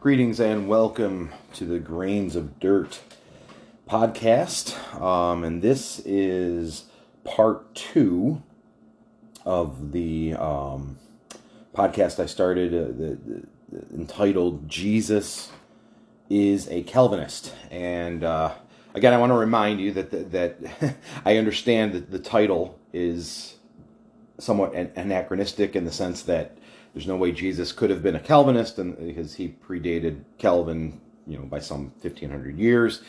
Greetings and welcome to the Grains of Dirt podcast. Um, and this is part two of the um, podcast I started uh, the, the, entitled Jesus is a Calvinist. And uh, again, I want to remind you that, that, that I understand that the title is somewhat anachronistic in the sense that there's no way Jesus could have been a Calvinist, and because he predated Calvin, you know, by some 1500 years.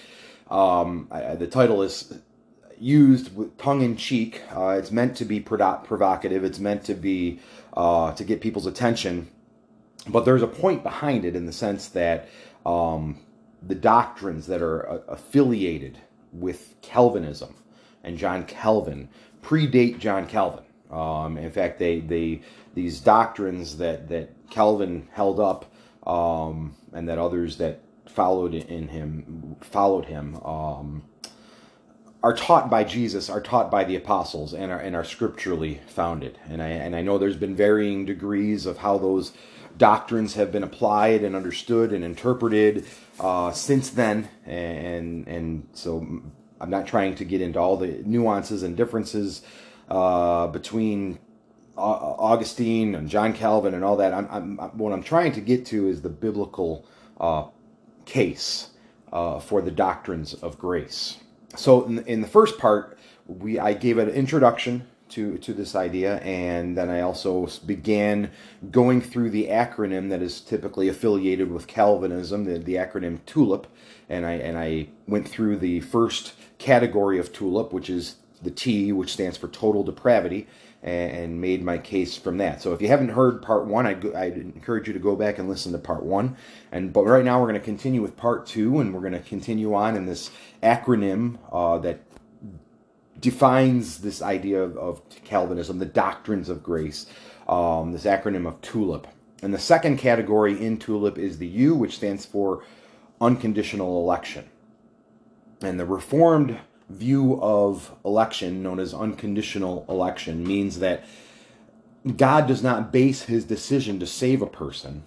Um, I, the title is used with tongue in cheek. Uh, it's meant to be provocative. It's meant to be uh, to get people's attention, but there's a point behind it in the sense that um, the doctrines that are uh, affiliated with Calvinism and John Calvin predate John Calvin. Um, in fact, they they these doctrines that that Calvin held up, um, and that others that followed in him followed him um, are taught by Jesus, are taught by the apostles, and are and are scripturally founded. And I and I know there's been varying degrees of how those doctrines have been applied and understood and interpreted uh, since then, and and so I'm not trying to get into all the nuances and differences uh, between Augustine and John Calvin and all that. I'm, I'm, what I'm trying to get to is the biblical uh, case uh, for the doctrines of grace. So in, in the first part, we I gave an introduction to, to this idea, and then I also began going through the acronym that is typically affiliated with Calvinism, the, the acronym TULIP, and I and I went through the first category of TULIP, which is the T, which stands for total depravity, and, made my case from that. So if you haven't heard part one, I'd, I'd encourage you to go back and listen to part one. And but right now we're going to continue with part two, and we're going to continue on in this acronym uh, that defines this idea of, of, Calvinism, the doctrines of grace. Um, this acronym of TULIP. And the second category in TULIP is the U, which stands for unconditional election. And the Reformed view of election, known as unconditional election, means that God does not base his decision to save a person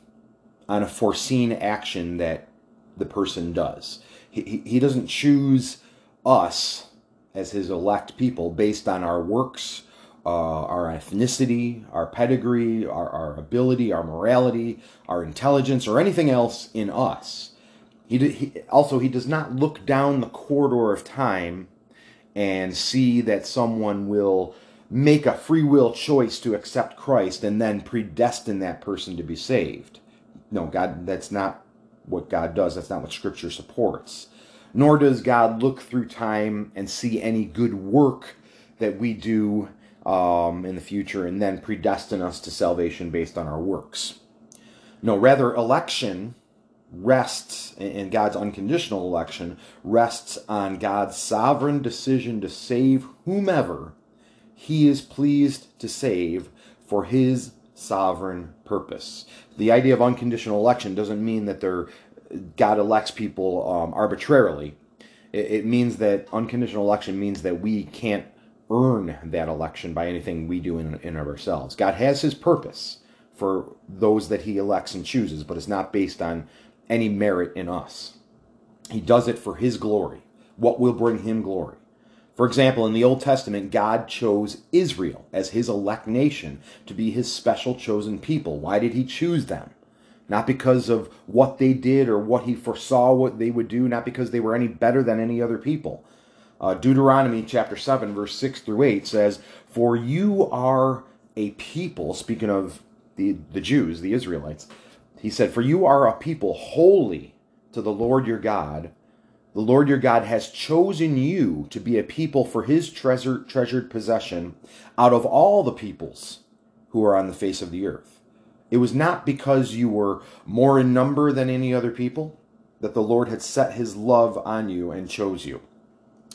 on a foreseen action that the person does. He, he doesn't choose us as his elect people based on our works, uh, our ethnicity, our pedigree, our, our ability, our morality, our intelligence, or anything else in us. He, he, also he does not look down the corridor of time and see that someone will make a free will choice to accept Christ and then predestine that person to be saved. No, God, that's not what God does. That's not what Scripture supports. Nor does God look through time and see any good work that we do um, in the future and then predestine us to salvation based on our works. No, rather, election rests in God's unconditional election rests on God's sovereign decision to save whomever he is pleased to save for his sovereign purpose. The idea of unconditional election doesn't mean that they're, God elects people um, arbitrarily. It, it means that unconditional election means that we can't earn that election by anything we do in, in ourselves. God has his purpose for those that he elects and chooses, but it's not based on any merit in us. He does it for His glory, what will bring Him glory. For example, in the Old Testament, God chose Israel as His elect nation to be His special chosen people. Why did He choose them? Not because of what they did or what He foresaw what they would do, not because they were any better than any other people. Uh, Deuteronomy chapter 7, verse 6 through 8 says, For you are a people, speaking of the, the Jews, the Israelites, he said, For you are a people holy to the Lord your God. The Lord your God has chosen you to be a people for his treasure, treasured possession out of all the peoples who are on the face of the earth. It was not because you were more in number than any other people that the Lord had set his love on you and chose you.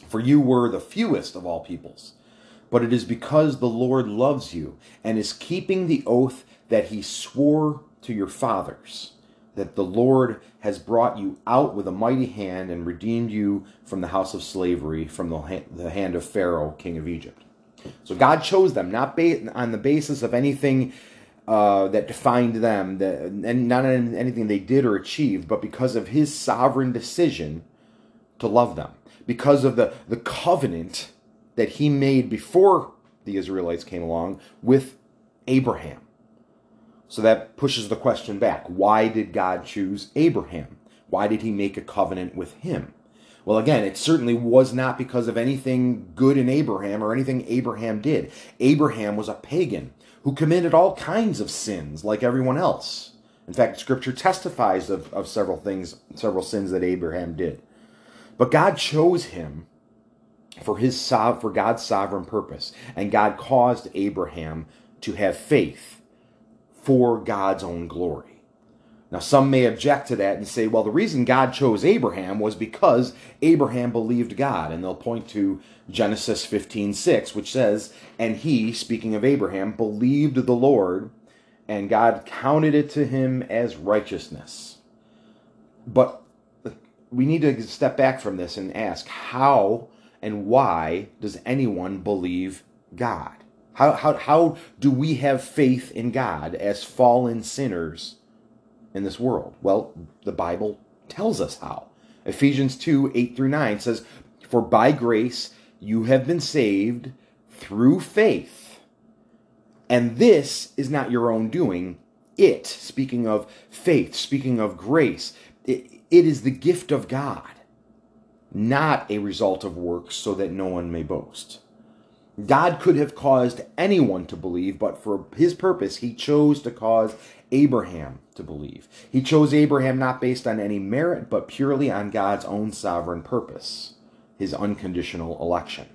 For you were the fewest of all peoples. But it is because the Lord loves you and is keeping the oath that he swore to your fathers that the Lord has brought you out with a mighty hand and redeemed you from the house of slavery, from the hand of Pharaoh, king of Egypt. So God chose them not on the basis of anything uh, that defined them, that, and not on anything they did or achieved, but because of his sovereign decision to love them, because of the, the covenant that he made before the Israelites came along with Abraham. So that pushes the question back why did God choose Abraham? Why did he make a covenant with him? Well, again, it certainly was not because of anything good in Abraham or anything Abraham did. Abraham was a pagan who committed all kinds of sins like everyone else. In fact, scripture testifies of, of several things, several sins that Abraham did. But God chose him for his for God's sovereign purpose, and God caused Abraham to have faith for God's own glory. Now, some may object to that and say, well, the reason God chose Abraham was because Abraham believed God. And they'll point to Genesis 15 6, which says, And he, speaking of Abraham, believed the Lord, and God counted it to him as righteousness. But we need to step back from this and ask, how and why does anyone believe God? How, how, how do we have faith in God as fallen sinners? in this world? Well, the Bible tells us how. Ephesians 2 8 through 9 says, For by grace you have been saved through faith. And this is not your own doing. It, speaking of faith, speaking of grace, it, it is the gift of God, not a result of works, so that no one may boast. God could have caused anyone to believe, but for his purpose, he chose to cause Abraham to believe. He chose Abraham not based on any merit, but purely on God's own sovereign purpose, his unconditional election.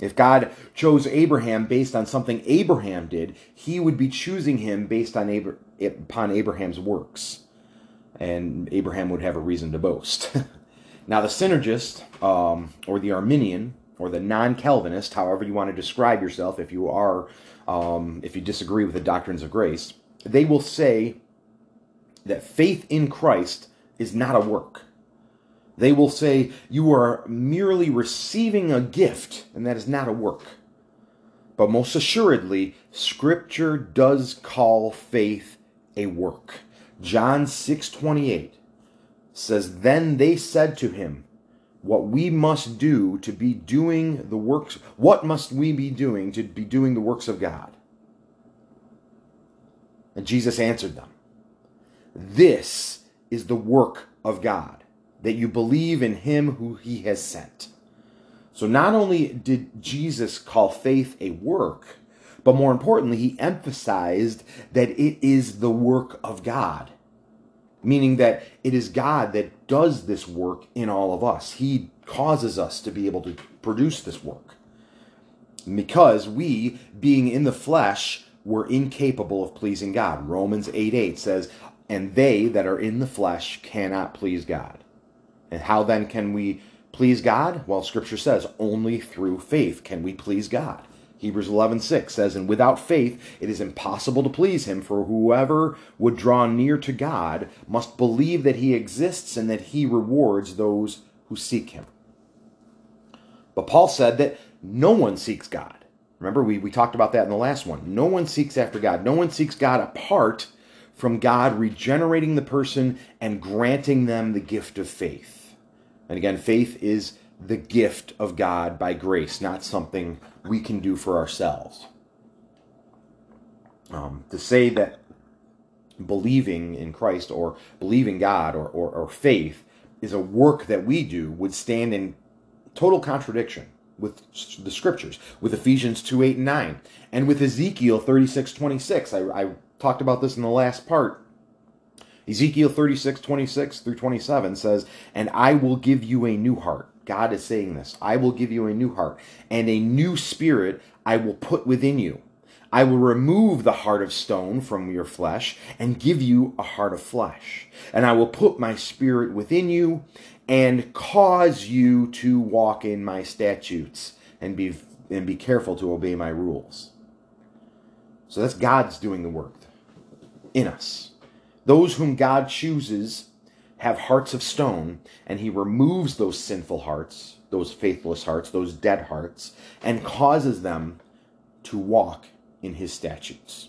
If God chose Abraham based on something Abraham did, he would be choosing him based on upon Abraham's works. And Abraham would have a reason to boast. now, the synergist, um, or the Arminian, or the non-Calvinist, however you want to describe yourself, if you are, um, if you disagree with the doctrines of grace, they will say that faith in Christ is not a work. They will say you are merely receiving a gift, and that is not a work. But most assuredly, Scripture does call faith a work. John 6 28 says, Then they said to him, What we must do to be doing the works, what must we be doing to be doing the works of God? And Jesus answered them This is the work of God, that you believe in him who he has sent. So not only did Jesus call faith a work, but more importantly, he emphasized that it is the work of God, meaning that it is God that does this work in all of us. He causes us to be able to produce this work. Because we, being in the flesh, were incapable of pleasing God. Romans 8 8 says, And they that are in the flesh cannot please God. And how then can we please God? Well, Scripture says, only through faith can we please God. Hebrews 11 6 says, And without faith it is impossible to please him, for whoever would draw near to God must believe that he exists and that he rewards those who seek him. But Paul said that no one seeks God. Remember, we, we talked about that in the last one. No one seeks after God. No one seeks God apart from God regenerating the person and granting them the gift of faith. And again, faith is the gift of God by grace, not something we can do for ourselves. Um, to say that believing in Christ or believing God or, or, or faith is a work that we do would stand in total contradiction with the scriptures, with Ephesians 2 8 and 9, and with Ezekiel 36 26. I, I talked about this in the last part. Ezekiel 36 26 through 27 says, And I will give you a new heart. God is saying this. I will give you a new heart, and a new spirit I will put within you. I will remove the heart of stone from your flesh and give you a heart of flesh. And I will put my spirit within you and cause you to walk in my statutes and be and be careful to obey my rules. So that's God's doing the work in us. Those whom God chooses have hearts of stone, and he removes those sinful hearts, those faithless hearts, those dead hearts, and causes them to walk in his statutes.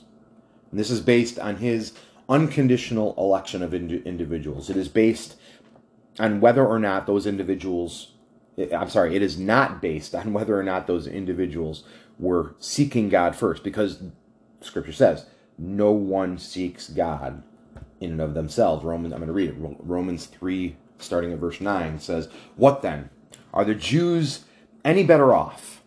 And this is based on his unconditional election of ind- individuals. It is based on whether or not those individuals, I'm sorry, it is not based on whether or not those individuals were seeking God first, because Scripture says no one seeks God in and of themselves. Romans, I'm going to read it. Romans 3, starting at verse 9, says, What then? Are the Jews any better off?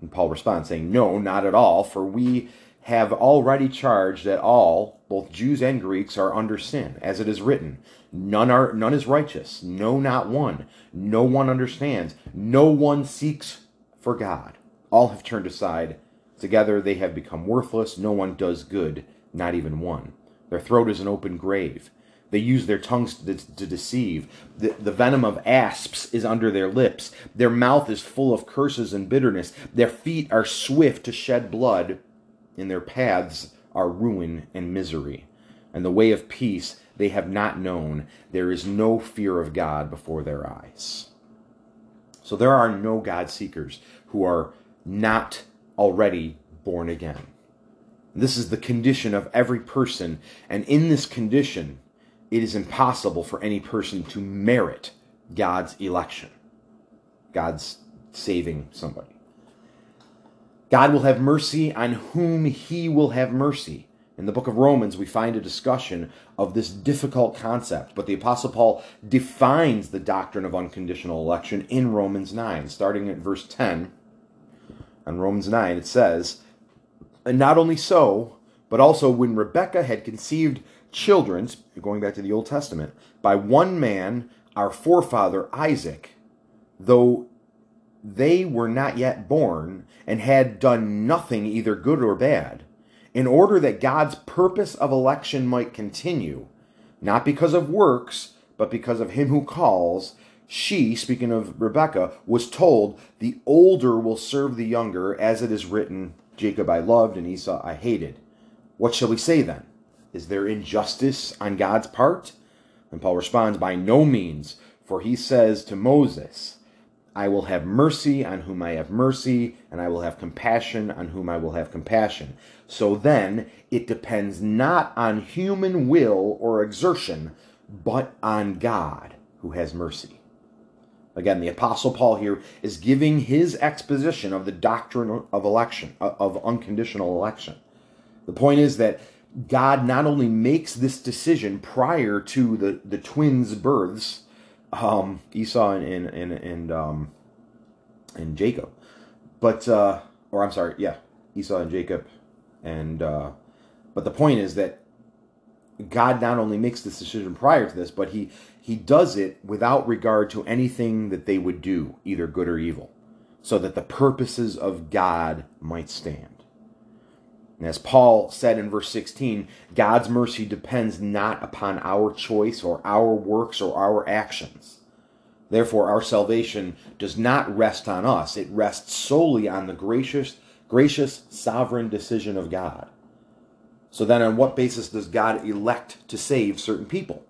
And Paul responds, saying, No, not at all, for we have already charged that all, both Jews and Greeks, are under sin, as it is written, None are none is righteous, no not one. No one understands, no one seeks for God. All have turned aside. Together they have become worthless. No one does good, not even one. Their throat is an open grave. They use their tongues to, to, deceive. The, the venom of asps is under their lips. Their mouth is full of curses and bitterness. Their feet are swift to shed blood. In their paths are ruin and misery. And the way of peace they have not known. There is no fear of God before their eyes. So there are no God seekers who are not already born again. This is the condition of every person, and in this condition, it is impossible for any person to merit God's election, God's saving somebody. God will have mercy on whom he will have mercy. In the book of Romans, we find a discussion of this difficult concept, but the Apostle Paul defines the doctrine of unconditional election in Romans 9, starting at verse 10 on Romans 9, it says, And not only so, but also when Rebekah had conceived children, going back to the Old Testament, by one man, our forefather Isaac, though they were not yet born and had done nothing either good or bad, in order that God's purpose of election might continue, not because of works, but because of him who calls, she, speaking of Rebekah, was told, The older will serve the younger, as it is written, Jacob I loved and Esau I hated. What shall we say then? Is there injustice on God's part? And Paul responds, By no means, for he says to Moses, I will have mercy on whom I have mercy, and I will have compassion on whom I will have compassion. So then, it depends not on human will or exertion, but on God who has mercy. Again, the Apostle Paul here is giving his exposition of the doctrine of election, of unconditional election. The point is that God not only makes this decision prior to the, the twins' births, um, Esau and and and, um, and Jacob, but uh, or I'm sorry, yeah, Esau and Jacob, and uh, but the point is that God not only makes this decision prior to this, but he he does it without regard to anything that they would do, either good or evil, so that the purposes of God might stand. And as Paul said in verse 16, God's mercy depends not upon our choice or our works or our actions. Therefore, our salvation does not rest on us. It rests solely on the gracious, gracious, sovereign decision of God. So then, on what basis does God elect to save certain people?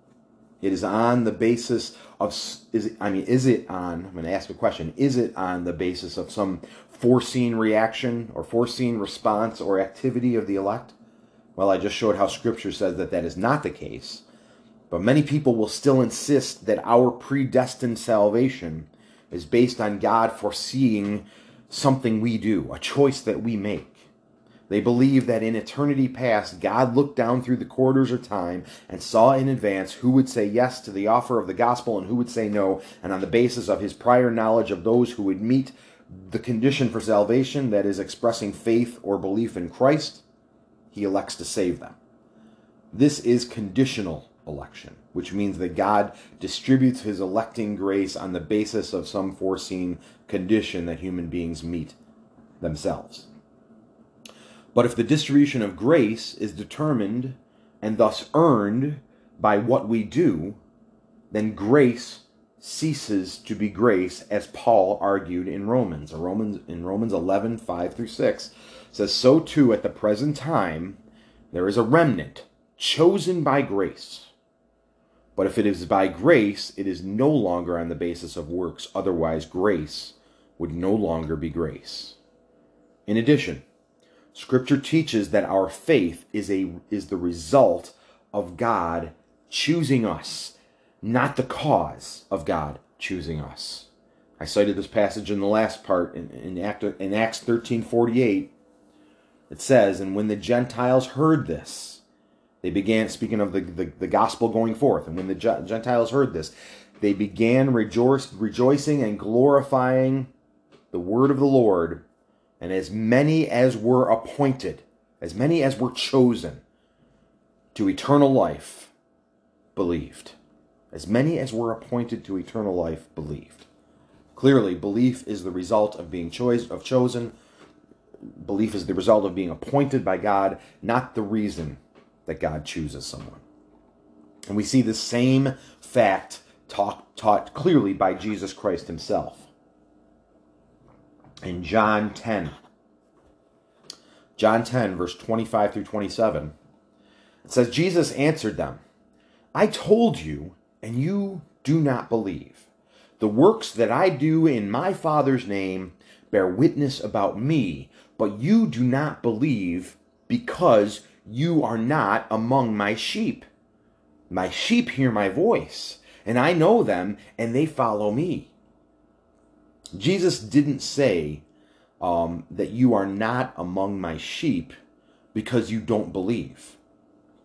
It is on the basis of is it, I mean is it on I'm going to ask a question is it on the basis of some foreseen reaction or foreseen response or activity of the elect? Well, I just showed how scripture says that that is not the case. But many people will still insist that our predestined salvation is based on God foreseeing something we do, a choice that we make. They believe that in eternity past, God looked down through the corridors of time and saw in advance who would say yes to the offer of the gospel and who would say no. And on the basis of his prior knowledge of those who would meet the condition for salvation, that is, expressing faith or belief in Christ, he elects to save them. This is conditional election, which means that God distributes his electing grace on the basis of some foreseen condition that human beings meet themselves. But if the distribution of grace is determined and thus earned by what we do, then grace ceases to be grace, as Paul argued in Romans. Romans in Romans 11, 5 through 6 says, So too at the present time there is a remnant chosen by grace. But if it is by grace, it is no longer on the basis of works, otherwise, grace would no longer be grace. In addition, Scripture teaches that our faith is a is the result of God choosing us, not the cause of God choosing us. I cited this passage in the last part in, in, in Acts 13:48. It says, "And when the Gentiles heard this, they began speaking of the, the, the gospel going forth. And when the Gentiles heard this, they began rejoice, rejoicing and glorifying the word of the Lord, and as many as were appointed, as many as were chosen to eternal life, believed. As many as were appointed to eternal life believed. Clearly, belief is the result of being choice of chosen. Belief is the result of being appointed by God, not the reason that God chooses someone. And we see the same fact taught clearly by Jesus Christ himself in John 10. John 10, verse 25 through 27. It says, Jesus answered them, I told you, and you do not believe. The works that I do in my Father's name bear witness about me, but you do not believe because you are not among my sheep. My sheep hear my voice, and I know them, and they follow me. Jesus didn't say um, that you are not among my sheep because you don't believe.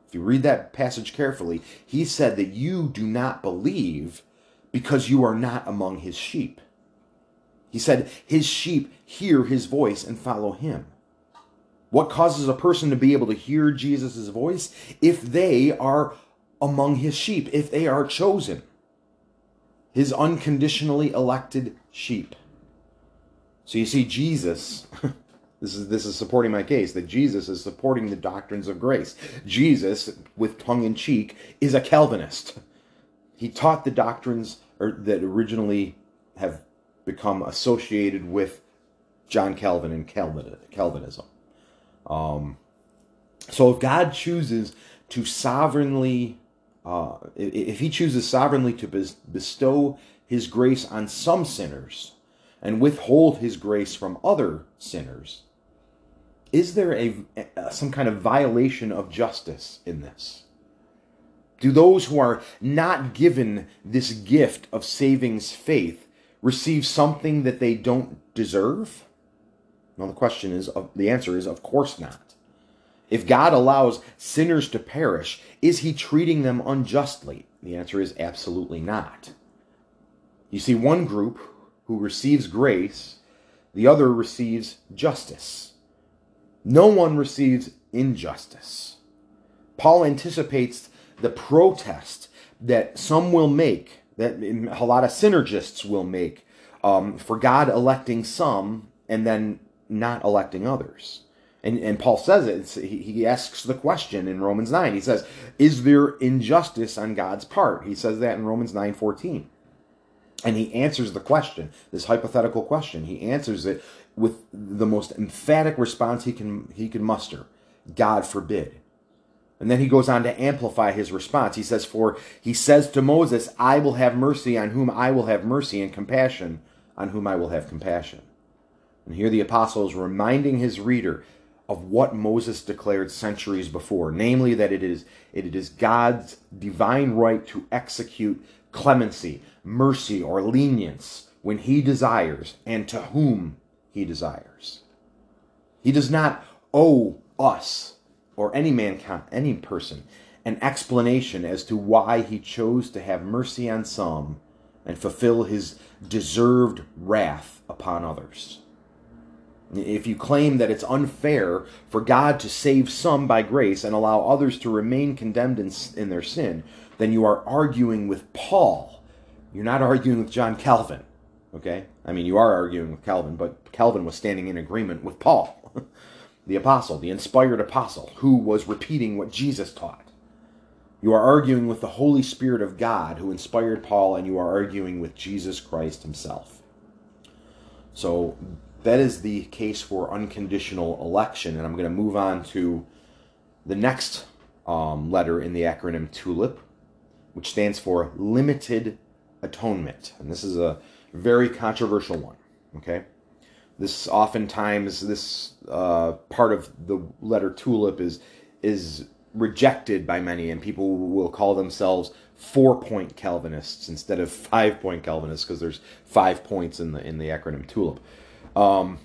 If you read that passage carefully, he said that you do not believe because you are not among his sheep. He said his sheep hear his voice and follow him. What causes a person to be able to hear Jesus' voice? If they are among his sheep, if they are chosen his unconditionally elected sheep. So you see, Jesus, this is this is supporting my case that Jesus is supporting the doctrines of grace. Jesus, with tongue in cheek, is a Calvinist. He taught the doctrines that originally have become associated with John Calvin and Calvinism. Um, so if God chooses to sovereignly uh, if he chooses sovereignly to bestow his grace on some sinners and withhold his grace from other sinners, is there a, some kind of violation of justice in this? Do those who are not given this gift of saving's faith receive something that they don't deserve? Well, the question is, the answer is, of course not. If God allows sinners to perish, is he treating them unjustly? The answer is absolutely not. You see, one group who receives grace, the other receives justice. No one receives injustice. Paul anticipates the protest that some will make, that a lot of synergists will make, um, for God electing some and then not electing others. And, and Paul says it. He, he asks the question in Romans 9. He says, Is there injustice on God's part? He says that in Romans 9 14. And he answers the question, this hypothetical question. He answers it with the most emphatic response he can he can muster. God forbid. And then he goes on to amplify his response. He says, For he says to Moses, I will have mercy on whom I will have mercy, and compassion on whom I will have compassion. And here the apostle is reminding his reader of what Moses declared centuries before, namely that it is it is God's divine right to execute clemency, mercy, or lenience when he desires and to whom he desires. He does not owe us or any mankind, any person, an explanation as to why he chose to have mercy on some and fulfill his deserved wrath upon others. If you claim that it's unfair for God to save some by grace and allow others to remain condemned in, in their sin, then you are arguing with Paul. You're not arguing with John Calvin. Okay? I mean, you are arguing with Calvin, but Calvin was standing in agreement with Paul, the apostle, the inspired apostle, who was repeating what Jesus taught. You are arguing with the Holy Spirit of God who inspired Paul, and you are arguing with Jesus Christ himself. So that is the case for unconditional election. And I'm going to move on to the next um, letter in the acronym TULIP, which stands for limited atonement. And this is a very controversial one. Okay? This oftentimes this uh, part of the letter tulip is is rejected by many, and people will call themselves four point Calvinists instead of five point Calvinists because there's five points in the in the acronym tulip. Um,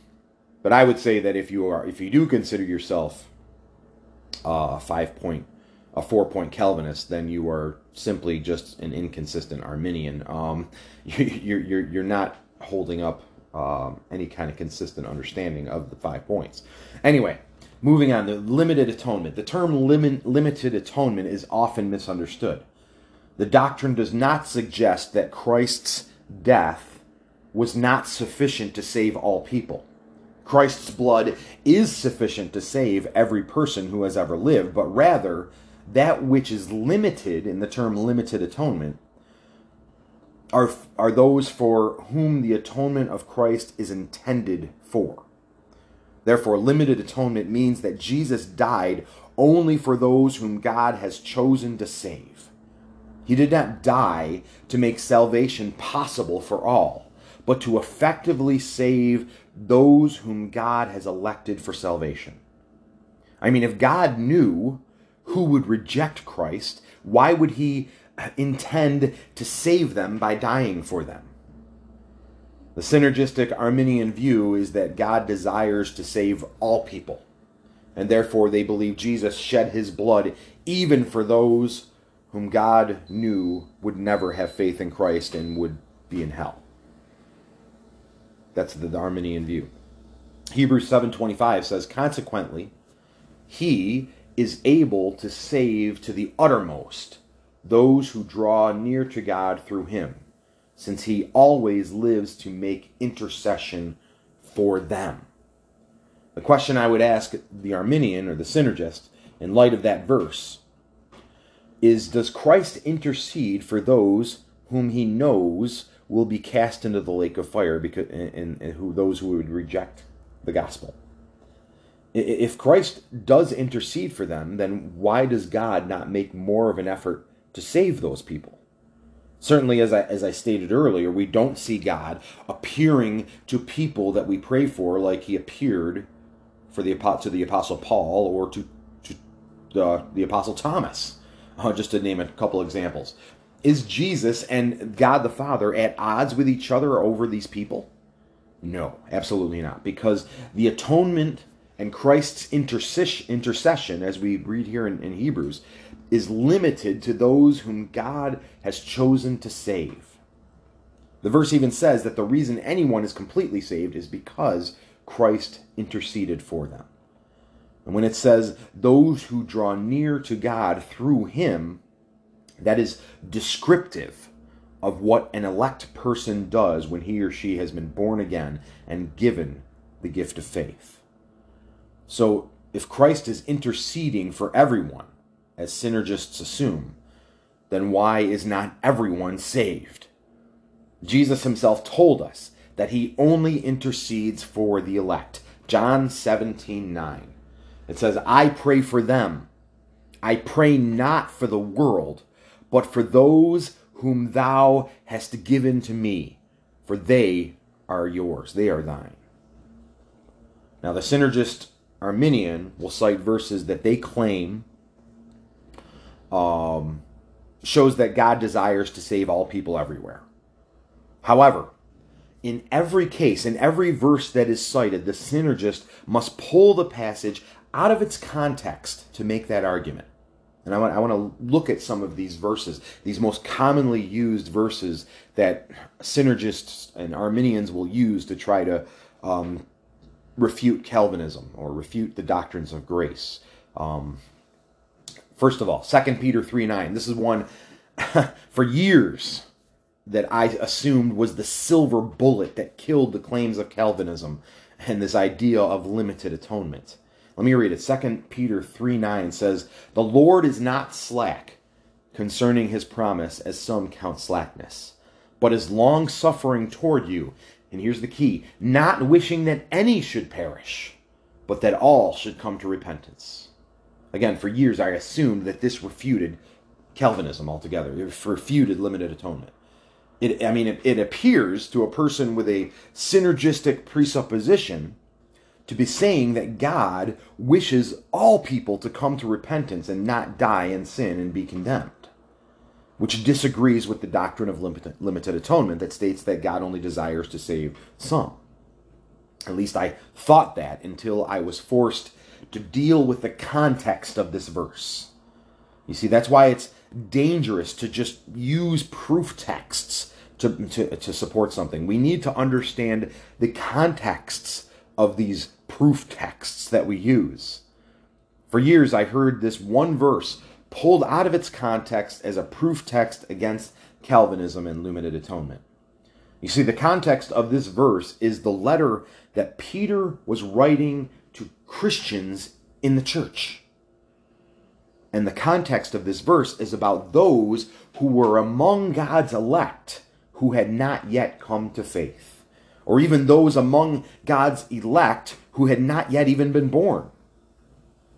but I would say that if you are if you do consider yourself uh, five point a four point Calvinist, then you are simply just an inconsistent Arminian. Um, you, you're, you're, you're not holding up um, any kind of consistent understanding of the five points. Anyway, moving on, the limited atonement. The term limit, limited atonement is often misunderstood. The doctrine does not suggest that Christ's death was not sufficient to save all people. Christ's blood is sufficient to save every person who has ever lived, but rather, that which is limited in the term limited atonement are, are those for whom the atonement of Christ is intended for. Therefore, limited atonement means that Jesus died only for those whom God has chosen to save. He did not die to make salvation possible for all, but to effectively save those whom God has elected for salvation. I mean, if God knew who would reject Christ, why would he uh, intend to save them by dying for them? The synergistic Arminian view is that God desires to save all people, and therefore they believe Jesus shed his blood even for those whom God knew would never have faith in Christ and would be in hell. That's the Arminian view. Hebrews 7:25 says consequently he is able to save to the uttermost those who draw near to God through him since he always lives to make intercession for them. The question I would ask the Arminian or the synergist in light of that verse is Does Christ intercede for those whom he knows will be cast into the lake of fire because and, and who those who would reject the gospel? If Christ does intercede for them, then why does God not make more of an effort to save those people? Certainly, as I, as I stated earlier, we don't see God appearing to people that we pray for like he appeared for the to the Apostle Paul or to, to uh, the Apostle Thomas, uh, just to name a couple examples. Is Jesus and God the Father at odds with each other over these people? No, absolutely not. Because the atonement and Christ's intercession, as we read here in, in Hebrews, is limited to those whom God has chosen to save. The verse even says that the reason anyone is completely saved is because Christ interceded for them. And when it says those who draw near to God through him, that is descriptive of what an elect person does when he or she has been born again and given the gift of faith. So, if Christ is interceding for everyone, as synergists assume, then why is not everyone saved? Jesus himself told us that he only intercedes for the elect. John 17 9. It says, I pray for them. I pray not for the world, but for those whom thou hast given to me, for they are yours, they are thine. Now, the synergist Arminian will cite verses that they claim um, shows that God desires to save all people everywhere. However, in every case, in every verse that is cited, the synergist must pull the passage out of its context to make that argument. And I want, I want to look at some of these verses, these most commonly used verses that synergists and Arminians will use to try to um, refute Calvinism or refute the doctrines of grace. Um, First of all, 2 Peter 3 9. This is one for years that I assumed was the silver bullet that killed the claims of Calvinism and this idea of limited atonement. Let me read it. 2 Peter 3 9 says, The Lord is not slack concerning his promise, as some count slackness, but is long suffering toward you. And here's the key not wishing that any should perish, but that all should come to repentance. Again, for years I assumed that this refuted Calvinism altogether. It refuted limited atonement. It, I mean, it, it appears to a person with a synergistic presupposition to be saying that God wishes all people to come to repentance and not die in sin and be condemned, which disagrees with the doctrine of limited, atonement that states that God only desires to save some. At least I thought that until I was forced to deal with the context of this verse. You see, that's why it's dangerous to just use proof texts to, to, to support something. We need to understand the contexts of these proof texts that we use. For years, I heard this one verse pulled out of its context as a proof text against Calvinism and limited atonement. You see, the context of this verse is the letter that Peter was writing to Christians in the church. And the context of this verse is about those who were among God's elect who had not yet come to faith, or even those among God's elect who had not yet even been born.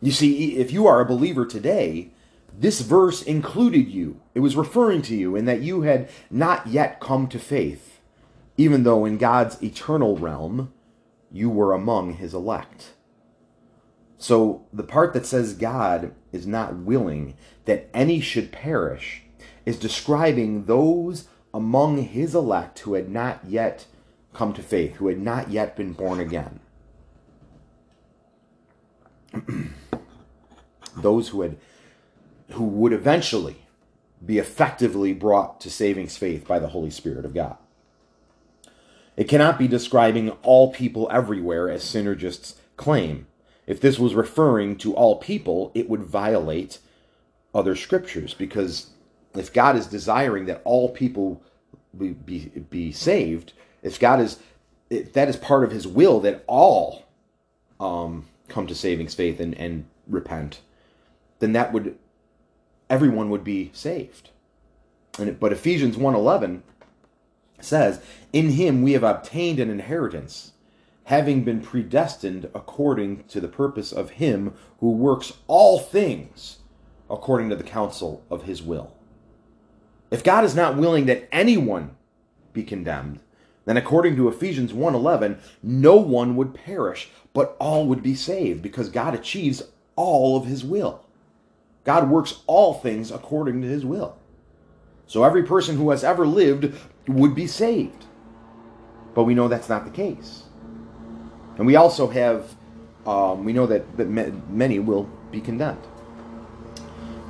You see, if you are a believer today, this verse included you. It was referring to you in that you had not yet come to faith, even though in God's eternal realm you were among his elect. So the part that says God is not willing that any should perish is describing those among his elect who had not yet come to faith, who had not yet been born again. those who had who would eventually be effectively brought to saving faith by the Holy Spirit of God. It cannot be describing all people everywhere as synergists claim. If this was referring to all people, it would violate other scriptures because if God is desiring that all people be, be, be saved, if God is, if that is part of his will that all um, come to saving faith and, and repent, then that would, everyone would be saved. And but Ephesians 1.11 says, In him we have obtained an inheritance, having been predestined according to the purpose of him who works all things according to the counsel of his will. If God is not willing that anyone be condemned, then according to Ephesians 1:11, no one would perish, but all would be saved because God achieves all of his will. God works all things according to his will. So every person who has ever lived would be saved. But we know that's not the case. And we also have, um, we know that, that many will be condemned.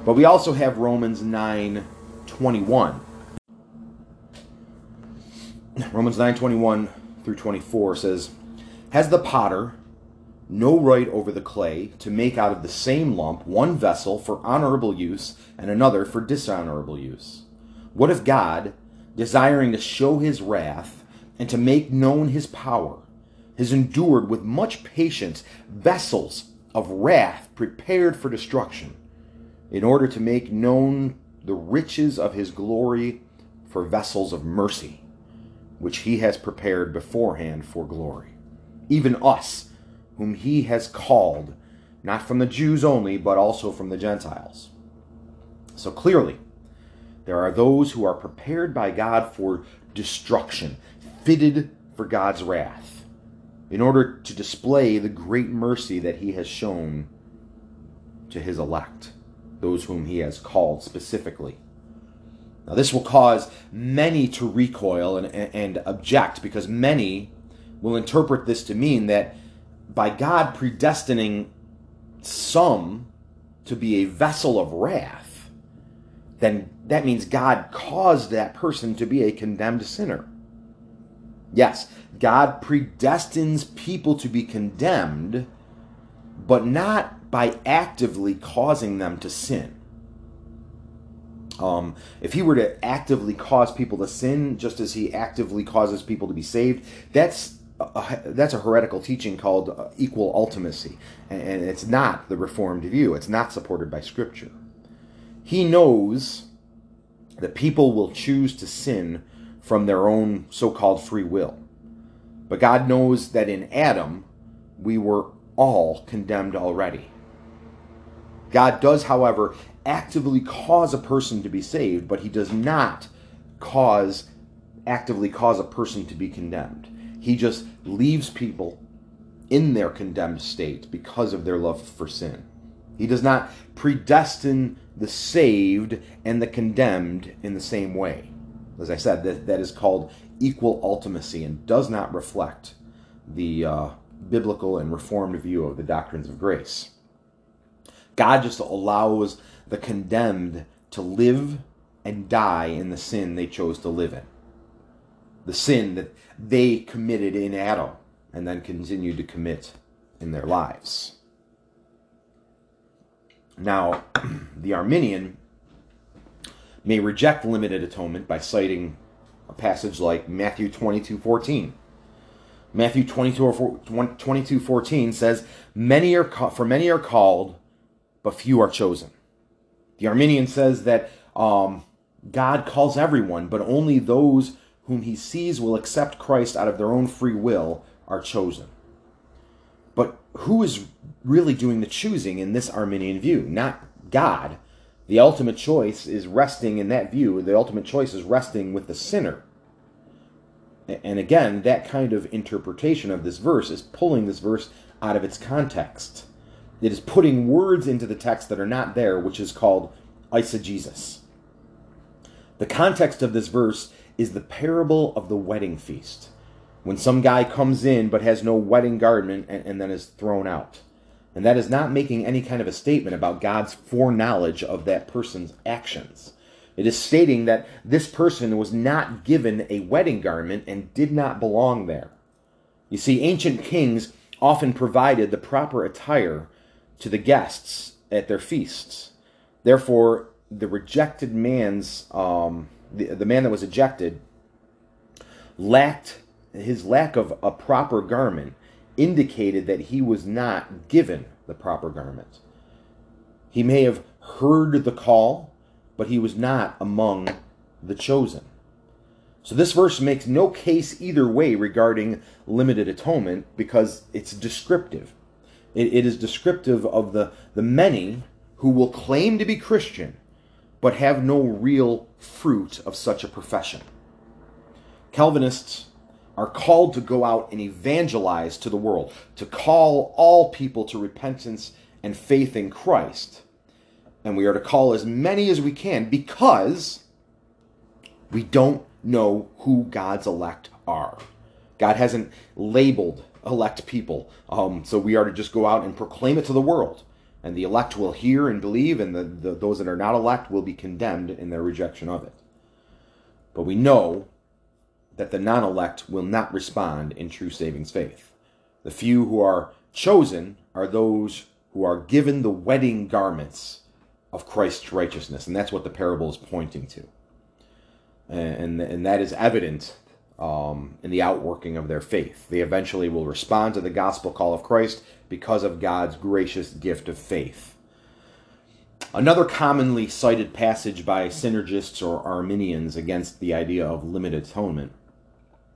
But we also have Romans 9 21. Romans 9 21 through 24 says, Has the potter no right over the clay to make out of the same lump one vessel for honorable use and another for dishonorable use? What if God, desiring to show his wrath and to make known his power, has endured with much patience vessels of wrath prepared for destruction, in order to make known the riches of his glory for vessels of mercy, which he has prepared beforehand for glory? Even us, whom he has called, not from the Jews only, but also from the Gentiles. So clearly, there are those who are prepared by God for destruction, fitted for God's wrath, in order to display the great mercy that he has shown to his elect, those whom he has called specifically. Now, this will cause many to recoil and, and object because many will interpret this to mean that by God predestining some to be a vessel of wrath, then that means God caused that person to be a condemned sinner. Yes, God predestines people to be condemned, but not by actively causing them to sin. Um, if he were to actively cause people to sin, just as he actively causes people to be saved, that's a, that's a heretical teaching called uh, equal ultimacy, and it's not the Reformed view. It's not supported by Scripture. He knows that people will choose to sin from their own so-called free will, but God knows that in Adam we were all condemned already. God does, however, actively cause a person to be saved, but He does not cause actively cause a person to be condemned. He just leaves people in their condemned state because of their love for sin. He does not predestine the saved and the condemned in the same way. As I said, that, that is called equal ultimacy and does not reflect the uh, biblical and reformed view of the doctrines of grace. God just allows the condemned to live and die in the sin they chose to live in. The sin that they committed in Adam and then continued to commit in their lives. Now, the Arminian may reject limited atonement by citing a passage like Matthew 22 14. Matthew 22, 22 14 says, many are For many are called, but few are chosen. The Arminian says that um, God calls everyone, but only those whom he sees will accept Christ out of their own free will are chosen. But who is really doing the choosing in this Arminian view? Not God. The ultimate choice is resting in that view. The ultimate choice is resting with the sinner. And again, that kind of interpretation of this verse is pulling this verse out of its context. It is putting words into the text that are not there, which is called eisegesis. The context of this verse is the parable of the wedding feast. When some guy comes in but has no wedding garment and, and then is thrown out. And that is not making any kind of a statement about God's foreknowledge of that person's actions. It is stating that this person was not given a wedding garment and did not belong there. You see, ancient kings often provided the proper attire to the guests at their feasts. Therefore, the rejected man's um, the, the man that was ejected lacked his lack of a proper garment indicated that he was not given the proper garment. He may have heard the call, but he was not among the chosen. So this verse makes no case either way regarding limited atonement because it's descriptive. It, it is descriptive of the, the many who will claim to be Christian but have no real fruit of such a profession. Calvinists are called to go out and evangelize to the world, to call all people to repentance and faith in Christ. And we are to call as many as we can because we don't know who God's elect are. God hasn't labeled elect people. Um, so we are to just go out and proclaim it to the world and the elect will hear and believe, and the, the, those that are not elect will be condemned in their rejection of it. But we know that the non elect will not respond in true savings faith. The few who are chosen are those who are given the wedding garments of Christ's righteousness, and that's what the parable is pointing to. And, and that is evident um, in the outworking of their faith. They eventually will respond to the gospel call of Christ because of God's gracious gift of faith. Another commonly cited passage by synergists or Arminians against the idea of limited atonement,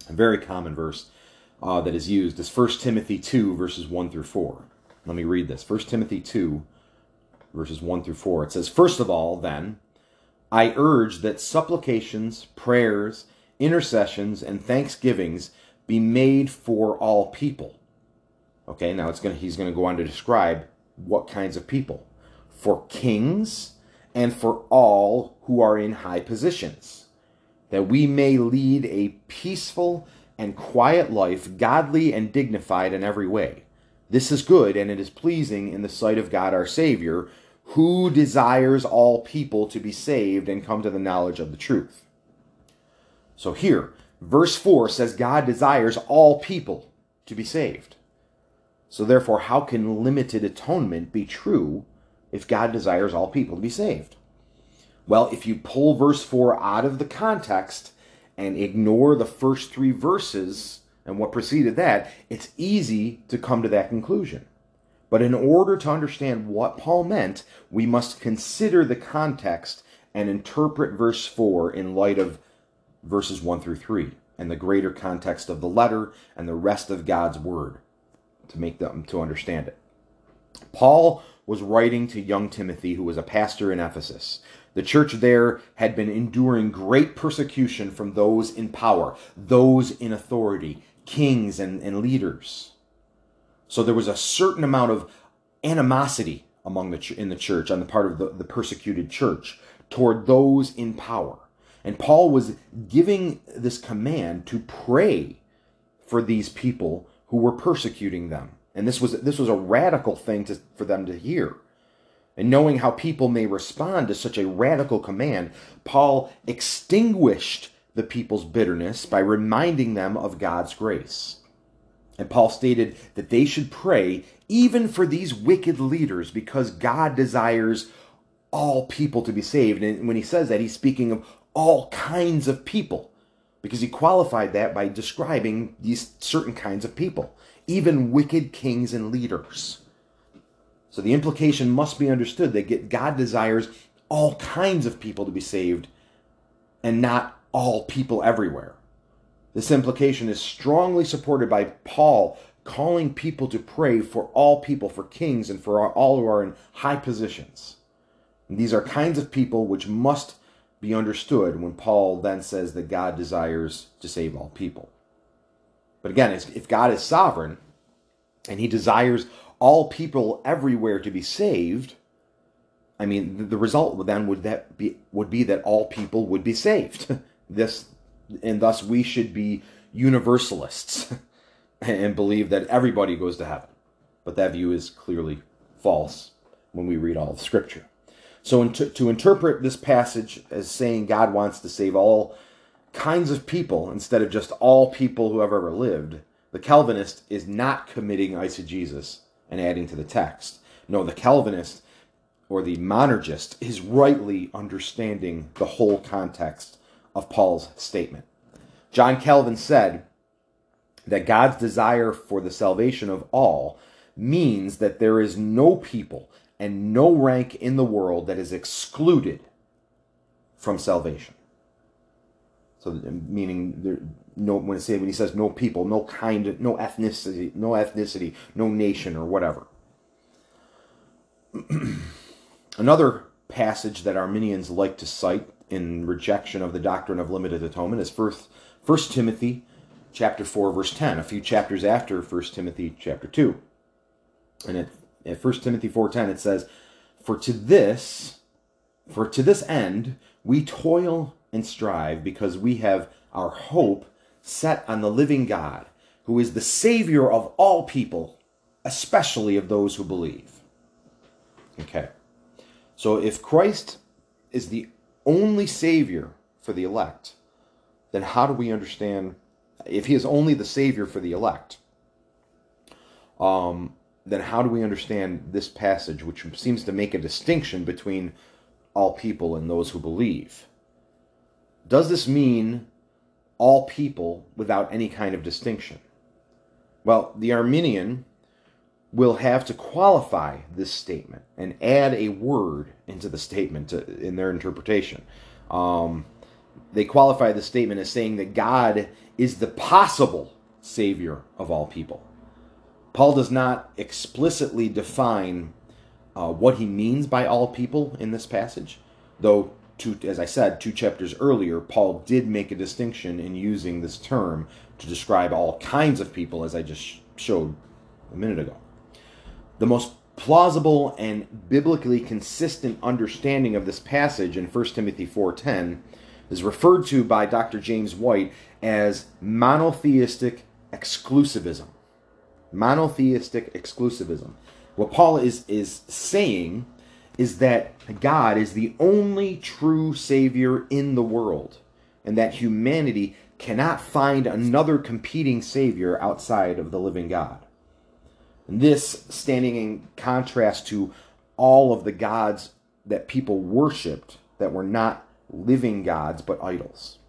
a very common verse uh, that is used, is 1 Timothy 2, verses 1 through 4. Let me read this. 1 Timothy 2, verses 1 through 4. It says, First of all, then, I urge that supplications, prayers, intercessions, and thanksgivings be made for all people Okay, now it's to, he's going to go on to describe what kinds of people. For kings and for all who are in high positions, that we may lead a peaceful and quiet life, godly and dignified in every way. This is good and it is pleasing in the sight of God our Savior, who desires all people to be saved and come to the knowledge of the truth. So here, verse 4 says God desires all people to be saved. So, therefore, how can limited atonement be true if God desires all people to be saved? Well, if you pull verse 4 out of the context and ignore the first three verses and what preceded that, it's easy to come to that conclusion. But in order to understand what Paul meant, we must consider the context and interpret verse 4 in light of verses 1 through 3 and the greater context of the letter and the rest of God's word to make them to understand it. Paul was writing to young Timothy, who was a pastor in Ephesus. The church there had been enduring great persecution from those in power, those in authority, kings and, and leaders. So there was a certain amount of animosity among the in the church on the part of the, the persecuted church toward those in power. And Paul was giving this command to pray for these people who were persecuting them. And this was this was a radical thing to, for them to hear. And knowing how people may respond to such a radical command, Paul extinguished the people's bitterness by reminding them of God's grace. And Paul stated that they should pray even for these wicked leaders because God desires all people to be saved. And when he says that, he's speaking of all kinds of people because he qualified that by describing these certain kinds of people, even wicked kings and leaders. So the implication must be understood that God desires all kinds of people to be saved and not all people everywhere. This implication is strongly supported by Paul calling people to pray for all people, for kings, and for all who are in high positions. And these are kinds of people which must be understood when Paul then says that God desires to save all people. But again, if God is sovereign and he desires all people everywhere to be saved, I mean, the result then would that be would be that all people would be saved. this, and thus we should be universalists and believe that everybody goes to heaven. But that view is clearly false when we read all of Scripture. So, to, to interpret this passage as saying God wants to save all kinds of people instead of just all people who have ever lived, the Calvinist is not committing eisegesis and adding to the text. No, the Calvinist or the monergist is rightly understanding the whole context of Paul's statement. John Calvin said that God's desire for the salvation of all means that there is no people and no rank in the world that is excluded from salvation. So, meaning there, no when I say when he says no people, no kind, no ethnicity, no ethnicity, no nation or whatever. Another passage that Arminians like to cite in rejection of the doctrine of limited atonement is first Timothy chapter 4 verse 10, a few chapters after First Timothy chapter 2. And at, at 1 Timothy 4:10 it says, "For to this for to this end we toil and strive because we have our hope set on the living God, who is the Savior of all people, especially of those who believe. Okay. So if Christ is the only Savior for the elect, then how do we understand if he is only the Savior for the elect? Um, then how do we understand this passage, which seems to make a distinction between all people and those who believe? Does this mean all people without any kind of distinction? Well, the Arminian will have to qualify this statement and add a word into the statement to, in their interpretation. Um, they qualify the statement as saying that God is the possible Savior of all people. Paul does not explicitly define uh, what he means by all people in this passage, though two, as I said, two chapters earlier, Paul did make a distinction in using this term to describe all kinds of people, as I just showed a minute ago. The most plausible and biblically consistent understanding of this passage in 1 Timothy 4:10 is referred to by Dr. James White as monotheistic exclusivism. Monotheistic exclusivism. What Paul is is saying is that God is the only true Savior in the world, and that humanity cannot find another competing Savior outside of the living God. And this standing in contrast to all of the gods that people worshiped that were not living gods but idols.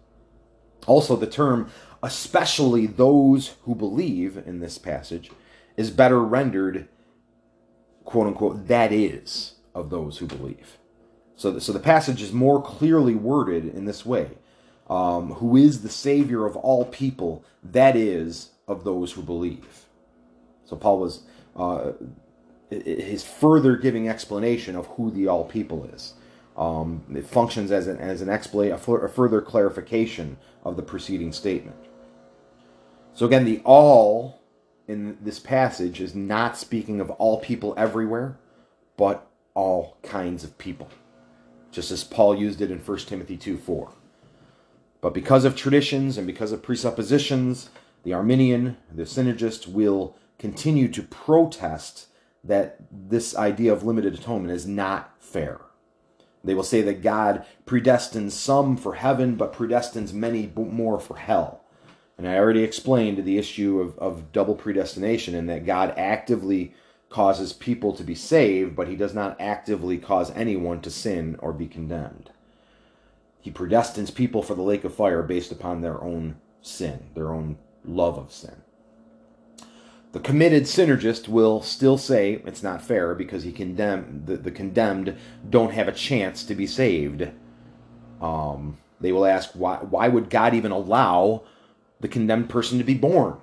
Also, the term, especially those who believe in this passage, is better rendered, quote unquote, that is of those who believe. So, the, so the passage is more clearly worded in this way um, Who is the Savior of all people, that is, of those who believe. So, Paul was uh, his further giving explanation of who the all people is. Um, it functions as an, as an expla- a, a further clarification of the preceding statement. So again, the all in this passage is not speaking of all people everywhere, but all kinds of people, just as Paul used it in 1 Timothy 2 4. But because of traditions and because of presuppositions, the Arminian, the synergist, will continue to protest that this idea of limited atonement is not fair. They will say that God predestines some for heaven, but predestines many more for hell. And I already explained the issue of, of double predestination and that God actively causes people to be saved, but he does not actively cause anyone to sin or be condemned. He predestines people for the lake of fire based upon their own sin, their own love of sin. The committed synergist will still say it's not fair because he condemned the, the condemned don't have a chance to be saved. Um, they will ask why why would God even allow the condemned person to be born?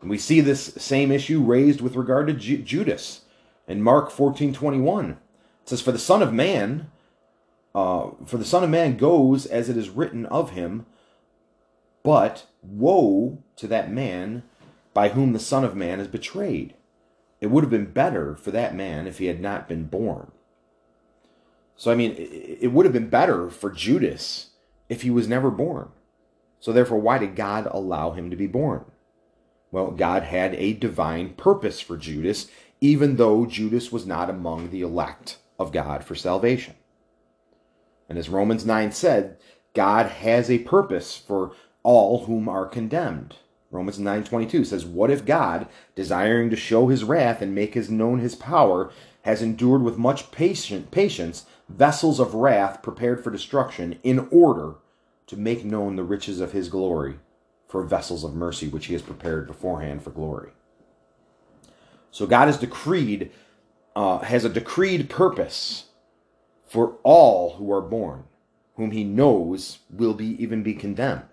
And we see this same issue raised with regard to Ju- Judas in Mark 14:21. It says, "For the Son of Man, uh, for the Son of Man goes as it is written of him, but woe to that man by whom the Son of Man is betrayed. It would have been better for that man if he had not been born. So, I mean, it would have been better for Judas if he was never born. So, therefore, why did God allow him to be born? Well, God had a divine purpose for Judas, even though Judas was not among the elect of God for salvation. And as Romans 9 said, God has a purpose for all whom are condemned. Romans 9:22 says, "What if God, desiring to show his wrath and make his known his power, has endured with much patient, patience vessels of wrath prepared for destruction in order to make known the riches of his glory for vessels of mercy which he has prepared beforehand for glory." So God has decreed uh, has a decreed purpose for all who are born, whom he knows will be even be condemned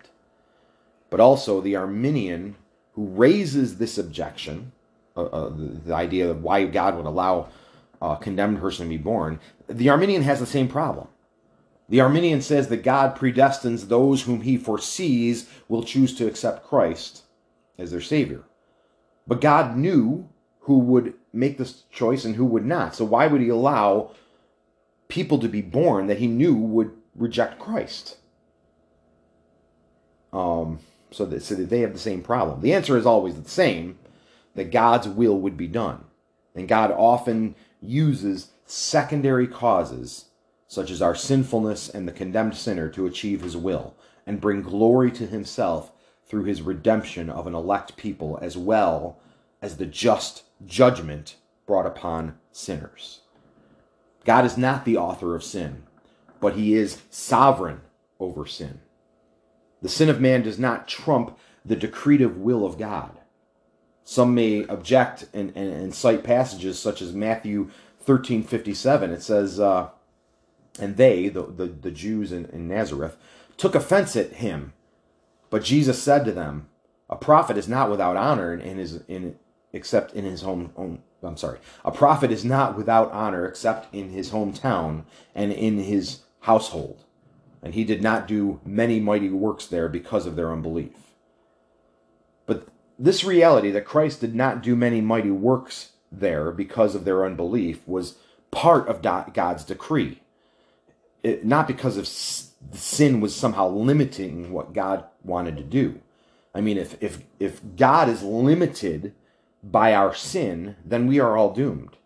but also the Arminian who raises this objection, uh, uh, the, the, idea of why God would allow a condemned person to be born, the Arminian has the same problem. The Arminian says that God predestines those whom he foresees will choose to accept Christ as their Savior. But God knew who would make this choice and who would not. So why would he allow people to be born that he knew would reject Christ? Um, so that, so that they have the same problem? The answer is always the same that God's will would be done. And God often uses secondary causes, such as our sinfulness and the condemned sinner, to achieve his will and bring glory to himself through his redemption of an elect people, as well as the just judgment brought upon sinners. God is not the author of sin, but he is sovereign over sin. The sin of man does not trump the decretive will of God. Some may object and, and, and cite passages such as Matthew 13 57. It says, uh, And they, the, the, the Jews in, in Nazareth, took offense at him. But Jesus said to them, A prophet is not without honor in his, in, except in his home, own. I'm sorry. A prophet is not without honor except in his hometown and in his household and he did not do many mighty works there because of their unbelief. But this reality that Christ did not do many mighty works there because of their unbelief was part of God's decree. It, not because of sin was somehow limiting what God wanted to do. I mean, if, if, if God is limited by our sin, then we are all doomed.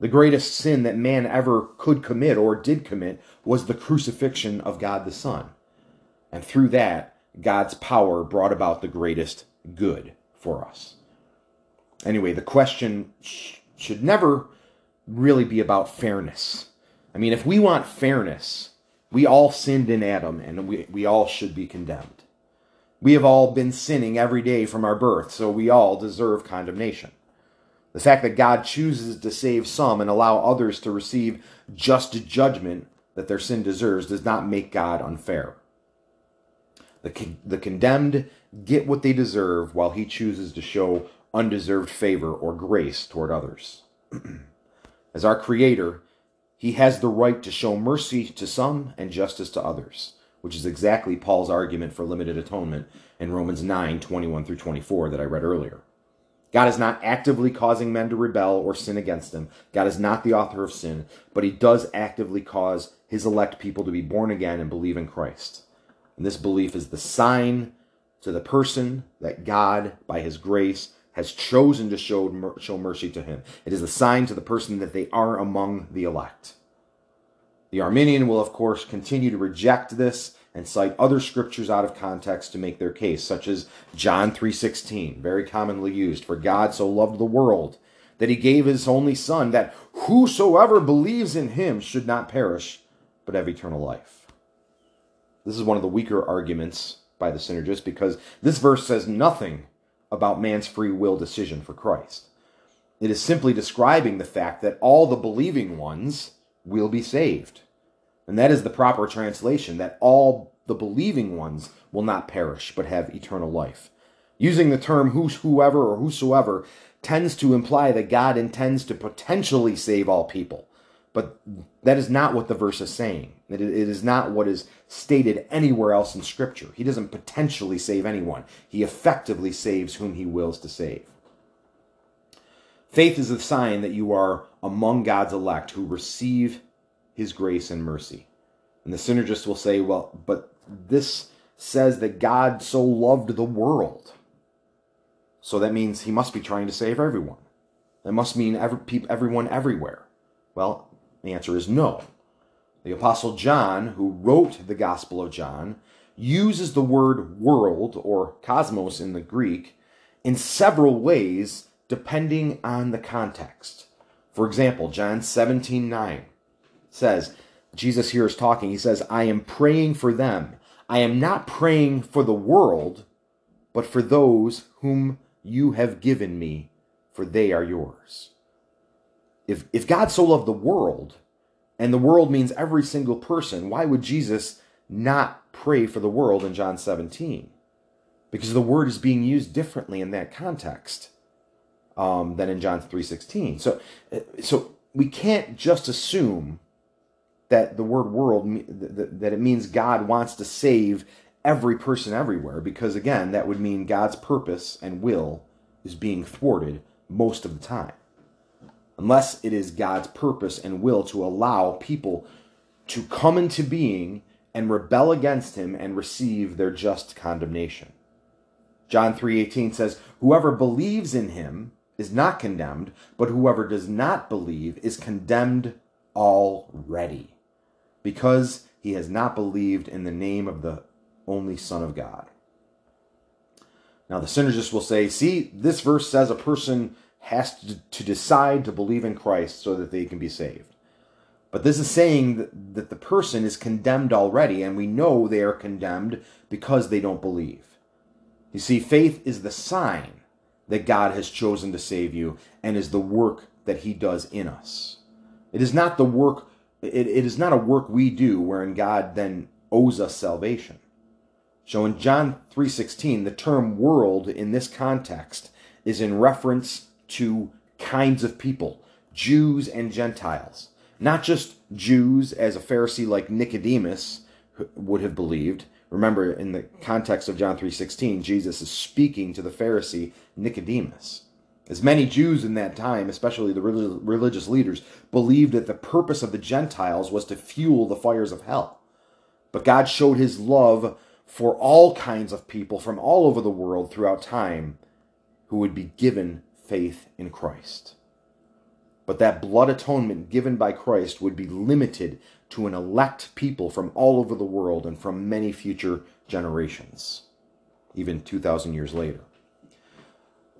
The greatest sin that man ever could commit or did commit was the crucifixion of God the Son. And through that, God's power brought about the greatest good for us. Anyway, the question sh- should never really be about fairness. I mean, if we want fairness, we all sinned in Adam and we, we all should be condemned. We have all been sinning every day from our birth, so we all deserve condemnation. The fact that God chooses to save some and allow others to receive just judgment that their sin deserves does not make God unfair. The, con- the condemned get what they deserve while he chooses to show undeserved favor or grace toward others. As our Creator, he has the right to show mercy to some and justice to others, which is exactly Paul's argument for limited atonement in Romans 9 21 through 24 that I read earlier. God is not actively causing men to rebel or sin against him. God is not the author of sin, but he does actively cause his elect people to be born again and believe in Christ. And this belief is the sign to the person that God, by his grace, has chosen to show, show mercy to him. It is a sign to the person that they are among the elect. The Arminian will, of course, continue to reject this and cite other scriptures out of context to make their case, such as John 3:16, very commonly used, for God so loved the world that he gave his only son that whosoever believes in him should not perish but have eternal life. This is one of the weaker arguments by the synergist because this verse says nothing about man's free will decision for Christ. It is simply describing the fact that all the believing ones will be saved. And that is the proper translation that all the believing ones will not perish but have eternal life. Using the term whoever or whosoever tends to imply that God intends to potentially save all people. But that is not what the verse is saying. It is not what is stated anywhere else in Scripture. He doesn't potentially save anyone, he effectively saves whom he wills to save. Faith is the sign that you are among God's elect who receive his grace and mercy. And the synergist will say, well, but this says that God so loved the world. So that means he must be trying to save everyone. That must mean every, everyone everywhere. Well, the answer is no. The Apostle John, who wrote the Gospel of John, uses the word world or cosmos in the Greek in several ways depending on the context. For example, John 17 9 says, Jesus here is talking. He says, I am praying for them. I am not praying for the world, but for those whom you have given me, for they are yours. If, if God so loved the world, and the world means every single person, why would Jesus not pray for the world in John 17? Because the word is being used differently in that context um, than in John 3.16. So, so we can't just assume that the word world, that it means God wants to save every person everywhere, because again, that would mean God's purpose and will is being thwarted most of the time unless it is God's purpose and will to allow people to come into being and rebel against him and receive their just condemnation. John 3:18 says, "Whoever believes in him is not condemned, but whoever does not believe is condemned already, because he has not believed in the name of the only Son of God." Now the synergist will say, "See, this verse says a person has to, to decide to believe in Christ so that they can be saved. But this is saying that, that the person is condemned already, and we know they are condemned because they don't believe. You see, faith is the sign that God has chosen to save you and is the work that he does in us. It is not the work, it, it is not a work we do wherein God then owes us salvation. So in John 3:16, the term world in this context is in reference to kinds of people, Jews and Gentiles. Not just Jews, as a Pharisee like Nicodemus would have believed. Remember, in the context of John 3.16, Jesus is speaking to the Pharisee Nicodemus. As many Jews in that time, especially the religious leaders, believed that the purpose of the Gentiles was to fuel the fires of hell. But God showed his love for all kinds of people from all over the world throughout time who would be given faith in Christ. But that blood atonement given by Christ would be limited to an elect people from all over the world and from many future generations, even 2,000 years later.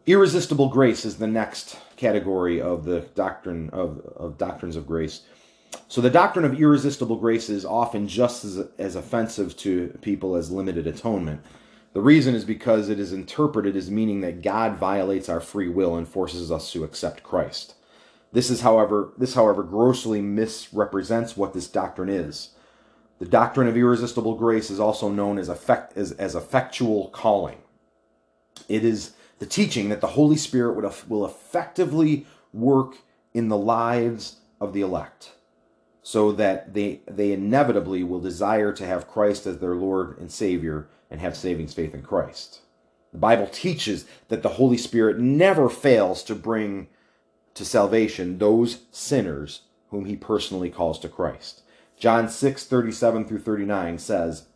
Irresistible grace is the next category of the doctrine of, of doctrines of grace. So the doctrine of irresistible grace is often just as, as offensive to people as limited atonement. The reason is because it is interpreted as meaning that God violates our free will and forces us to accept Christ. This is however this however grossly misrepresents what this doctrine is. The doctrine of irresistible grace is also known as effect as, as effectual calling. It is the teaching that the Holy Spirit would, will effectively work in the lives of the elect. so that they they inevitably will desire to have Christ as their Lord and Savior and have saving faith in Christ. The Bible teaches that the Holy Spirit never fails to bring to salvation those sinners whom he personally calls to Christ. John 6, 37 through 39 says,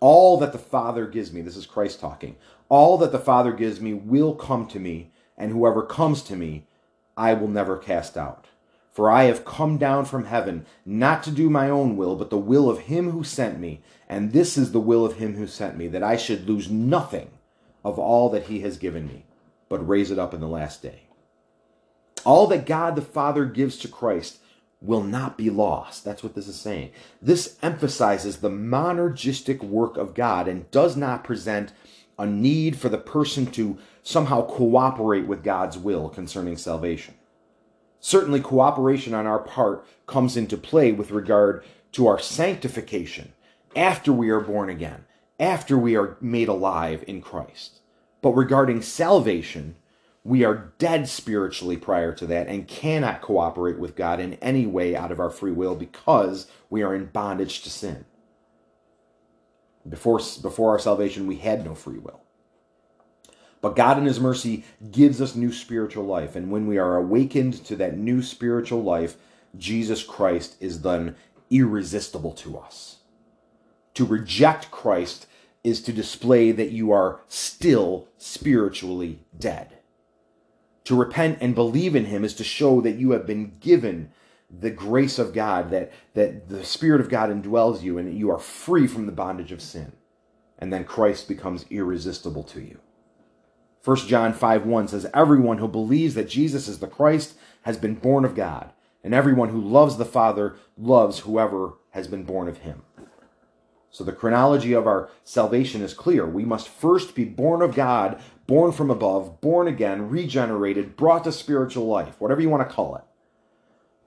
All that the Father gives me, this is Christ talking, all that the Father gives me will come to me, and whoever comes to me, I will never cast out. For I have come down from heaven, not to do my own will, but the will of him who sent me. And this is the will of him who sent me, that I should lose nothing of all that he has given me, but raise it up in the last day. All that God the Father gives to Christ will not be lost. That's what this is saying. This emphasizes the monergistic work of God and does not present a need for the person to somehow cooperate with God's will concerning salvation. Certainly, cooperation on our part comes into play with regard to our sanctification after we are born again, after we are made alive in Christ. But regarding salvation, we are dead spiritually prior to that and cannot cooperate with God in any way out of our free will because we are in bondage to sin. Before, before our salvation, we had no free will. But God, in His mercy, gives us new spiritual life. And when we are awakened to that new spiritual life, Jesus Christ is then irresistible to us. To reject Christ is to display that you are still spiritually dead. To repent and believe in Him is to show that you have been given the grace of God, that, that the Spirit of God indwells you, and that you are free from the bondage of sin. And then Christ becomes irresistible to you. 1 John 5 1 says, Everyone who believes that Jesus is the Christ has been born of God, and everyone who loves the Father loves whoever has been born of him. So the chronology of our salvation is clear. We must first be born of God, born from above, born again, regenerated, brought to spiritual life, whatever you want to call it.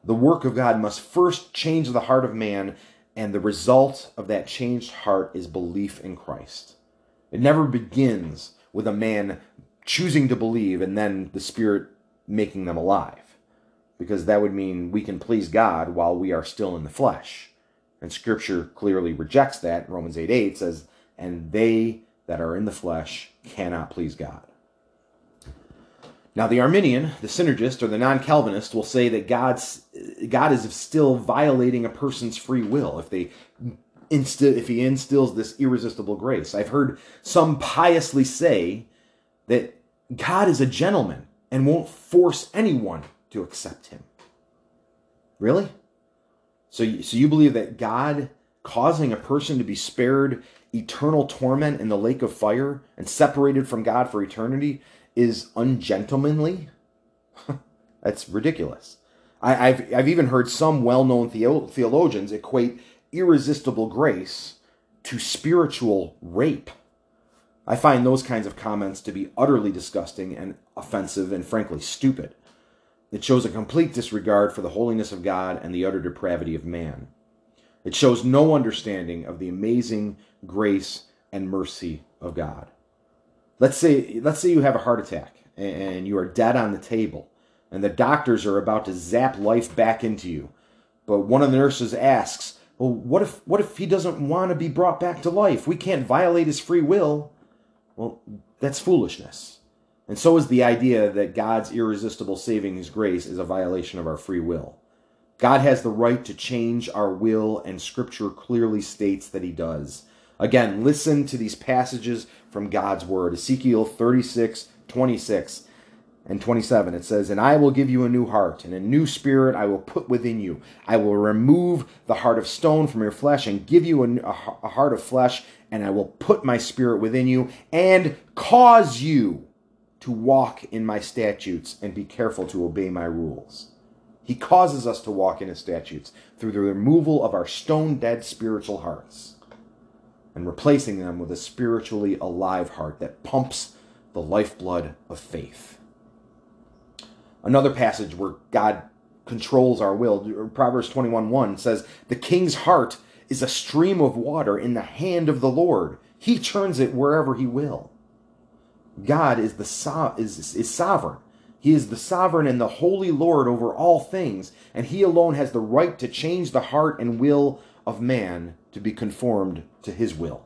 The work of God must first change the heart of man, and the result of that changed heart is belief in Christ. It never begins with a man choosing to believe and then the Spirit making them alive. Because that would mean we can please God while we are still in the flesh. And Scripture clearly rejects that. Romans 8 8 says, And they that are in the flesh cannot please God. Now, the Arminian, the synergist, or the non Calvinist will say that God's, God is still violating a person's free will if they instill, if he instills this irresistible grace. I've heard some piously say that God is a gentleman and won't force anyone to accept him. Really? So, so you believe that God causing a person to be spared eternal torment in the lake of fire and separated from God for eternity is ungentlemanly? That's ridiculous. I, have I've even heard some well known theologians equate irresistible grace to spiritual rape. I find those kinds of comments to be utterly disgusting and offensive and frankly stupid. It shows a complete disregard for the holiness of God and the utter depravity of man. It shows no understanding of the amazing grace and mercy of God. Let's say, let's say you have a heart attack and you are dead on the table, and the doctors are about to zap life back into you. But one of the nurses asks, Well, what if, what if he doesn't want to be brought back to life? We can't violate his free will. Well, that's foolishness. And so is the idea that God's irresistible saving his grace is a violation of our free will. God has the right to change our will, and Scripture clearly states that he does. Again, listen to these passages from God's Word. Ezekiel 36, 26 and 27. It says, And I will give you a new heart, and a new spirit I will put within you. I will remove the heart of stone from your flesh, and give you a, a heart of flesh, and I will put my spirit within you and cause you to walk in my statutes and be careful to obey my rules. He causes us to walk in his statutes through the removal of our stone dead spiritual hearts and replacing them with a spiritually alive heart that pumps the lifeblood of faith. Another passage where God controls our will, Proverbs 21 1 says, The king's heart is a stream of water in the hand of the Lord. He turns it wherever he will. God is the so- is, is sovereign, He is the sovereign and the holy Lord over all things, and he alone has the right to change the heart and will of man to be conformed to his will.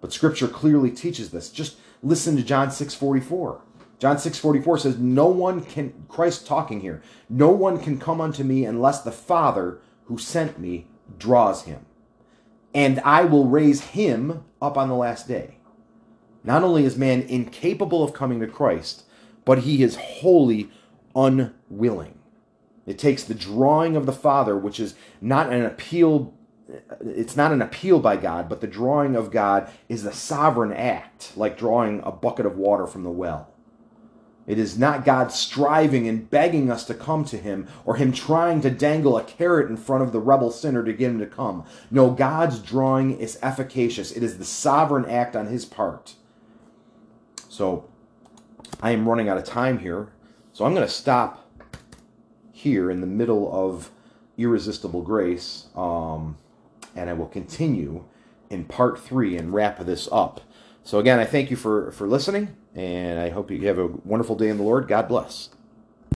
But scripture clearly teaches this. Just listen to John 6:44. John 6:44 says, "No one can Christ talking here. No one can come unto me unless the Father who sent me draws him. And I will raise him up on the last day." Not only is man incapable of coming to Christ, but he is wholly unwilling. It takes the drawing of the Father, which is not an appeal it's not an appeal by God, but the drawing of God is a sovereign act, like drawing a bucket of water from the well. It is not God striving and begging us to come to Him or Him trying to dangle a carrot in front of the rebel sinner to get him to come. No, God's drawing is efficacious. It is the sovereign act on His part. So, I am running out of time here. So, I'm going to stop here in the middle of Irresistible Grace. Um, and I will continue in part three and wrap this up. So, again, I thank you for, for listening, and I hope you have a wonderful day in the Lord. God bless.